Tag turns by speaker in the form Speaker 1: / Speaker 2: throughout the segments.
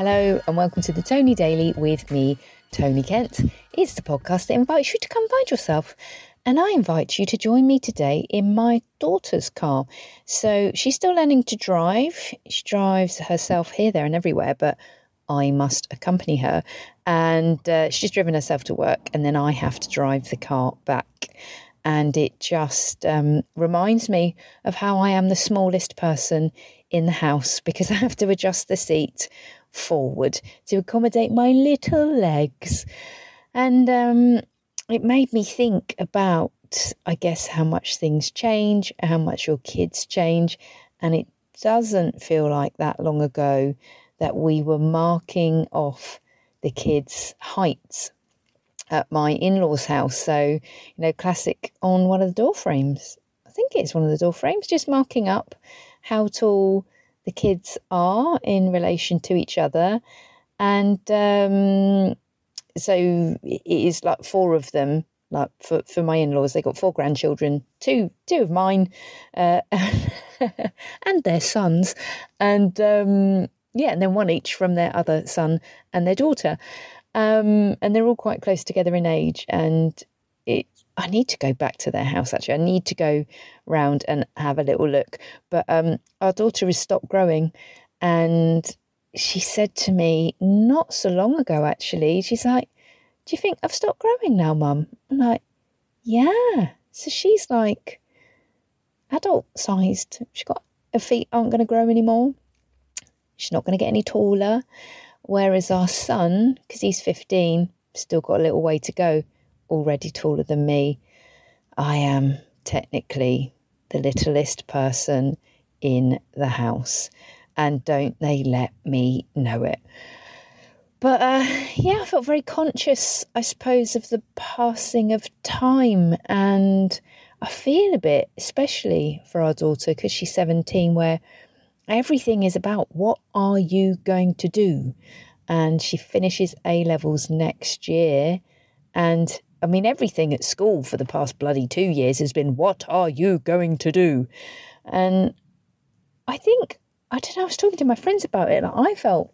Speaker 1: Hello, and welcome to the Tony Daily with me, Tony Kent. It's the podcast that invites you to come find yourself. And I invite you to join me today in my daughter's car. So she's still learning to drive. She drives herself here, there, and everywhere, but I must accompany her. And uh, she's driven herself to work, and then I have to drive the car back. And it just um, reminds me of how I am the smallest person in the house because I have to adjust the seat forward to accommodate my little legs. And um, it made me think about, I guess, how much things change, how much your kids change. And it doesn't feel like that long ago that we were marking off the kids' heights at my in law's house. So, you know, classic on one of the door frames. I think it's one of the door frames, just marking up how tall the kids are in relation to each other. And um, so it is like four of them. Like for, for my in-laws, they got four grandchildren, two two of mine, uh, and their sons, and um, yeah, and then one each from their other son and their daughter, um, and they're all quite close together in age. And it, I need to go back to their house. Actually, I need to go round and have a little look. But um, our daughter has stopped growing, and she said to me not so long ago, actually, she's like, Do you think I've stopped growing now, mum? I'm like, Yeah. So she's like adult sized. She's got her feet aren't going to grow anymore. She's not going to get any taller. Whereas our son, because he's 15, still got a little way to go, already taller than me. I am technically the littlest person in the house and don't they let me know it. But uh, yeah, I felt very conscious, I suppose, of the passing of time. And I feel a bit, especially for our daughter, because she's 17, where everything is about what are you going to do? And she finishes A levels next year. And I mean, everything at school for the past bloody two years has been, what are you going to do? And I think I don't know, I was talking to my friends about it, and I felt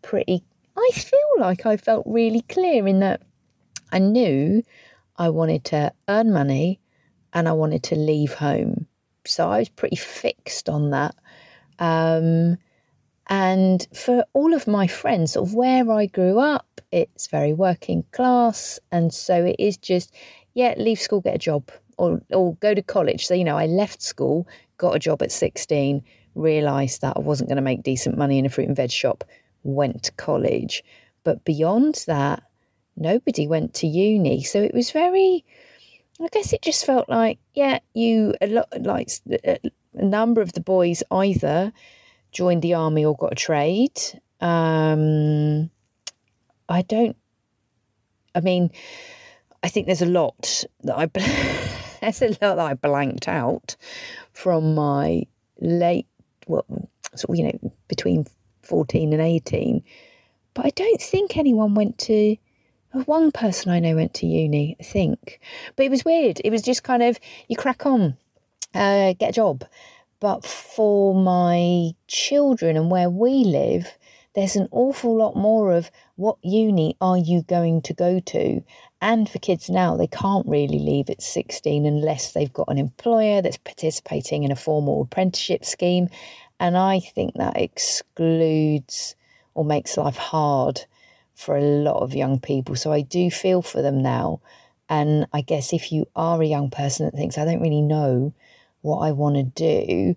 Speaker 1: pretty, I feel like I felt really clear in that I knew I wanted to earn money and I wanted to leave home. So I was pretty fixed on that. Um, and for all of my friends, of where I grew up, it's very working class. And so it is just, yeah, leave school, get a job, or, or go to college. So, you know, I left school, got a job at 16, realised that I wasn't going to make decent money in a fruit and veg shop, went to college. But beyond that, nobody went to uni. So it was very, I guess it just felt like, yeah, you, a lot, like a number of the boys either joined the army or got a trade. Um, I don't, I mean, I think there's a lot that I, there's a lot that I blanked out from my late well, sort of, you know, between 14 and 18. But I don't think anyone went to, one person I know went to uni, I think. But it was weird. It was just kind of, you crack on, uh, get a job. But for my children and where we live, there's an awful lot more of what uni are you going to go to? And for kids now, they can't really leave at 16 unless they've got an employer that's participating in a formal apprenticeship scheme. And I think that excludes or makes life hard for a lot of young people. So I do feel for them now. And I guess if you are a young person that thinks, I don't really know what I want to do,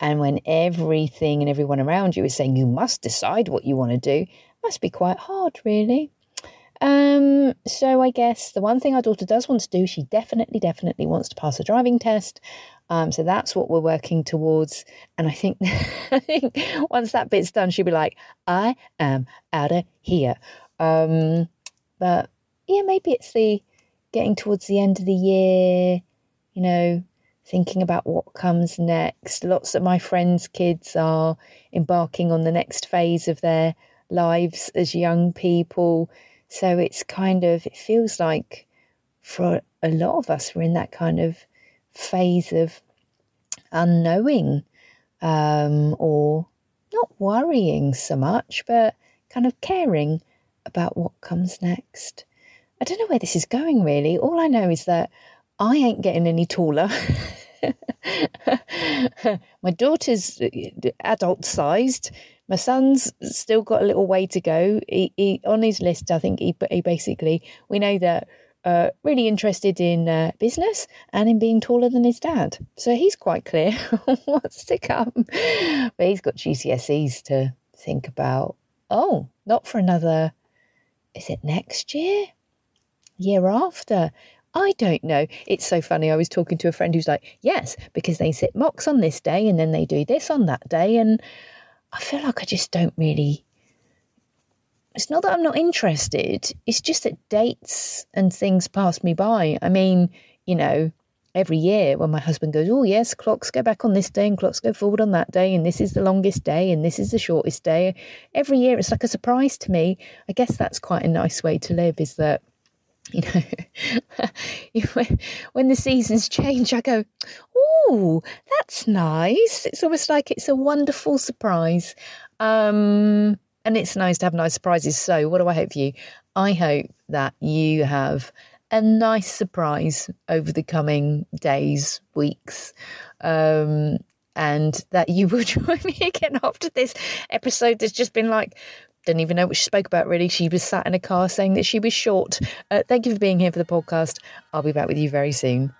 Speaker 1: and when everything and everyone around you is saying you must decide what you want to do, must be quite hard, really. Um, so I guess the one thing our daughter does want to do, she definitely, definitely wants to pass a driving test. Um, so that's what we're working towards. And I think, I think once that bit's done, she'll be like, I am out of here. Um, but yeah, maybe it's the getting towards the end of the year, you know, thinking about what comes next. Lots of my friends' kids are embarking on the next phase of their lives as young people. So it's kind of, it feels like for a lot of us, we're in that kind of phase of unknowing um, or not worrying so much, but kind of caring about what comes next. I don't know where this is going really. All I know is that I ain't getting any taller. My daughter's uh, adult sized. My son's still got a little way to go. He, he on his list, I think he, he basically we know that uh, really interested in uh, business and in being taller than his dad. So he's quite clear what's to come. But he's got GCSEs to think about. Oh, not for another. Is it next year? Year after? I don't know. It's so funny. I was talking to a friend who's like, yes, because they sit mocks on this day and then they do this on that day. And I feel like I just don't really. It's not that I'm not interested, it's just that dates and things pass me by. I mean, you know, every year when my husband goes, Oh, yes, clocks go back on this day and clocks go forward on that day, and this is the longest day and this is the shortest day. Every year it's like a surprise to me. I guess that's quite a nice way to live, is that you know, when the seasons change, I go, oh, that's nice. It's almost like it's a wonderful surprise. Um, and it's nice to have nice surprises. So, what do I hope for you? I hope that you have a nice surprise over the coming days, weeks, um, and that you will join me again after this episode that's just been like didn't even know what she spoke about, really. She was sat in a car saying that she was short. Uh, thank you for being here for the podcast. I'll be back with you very soon.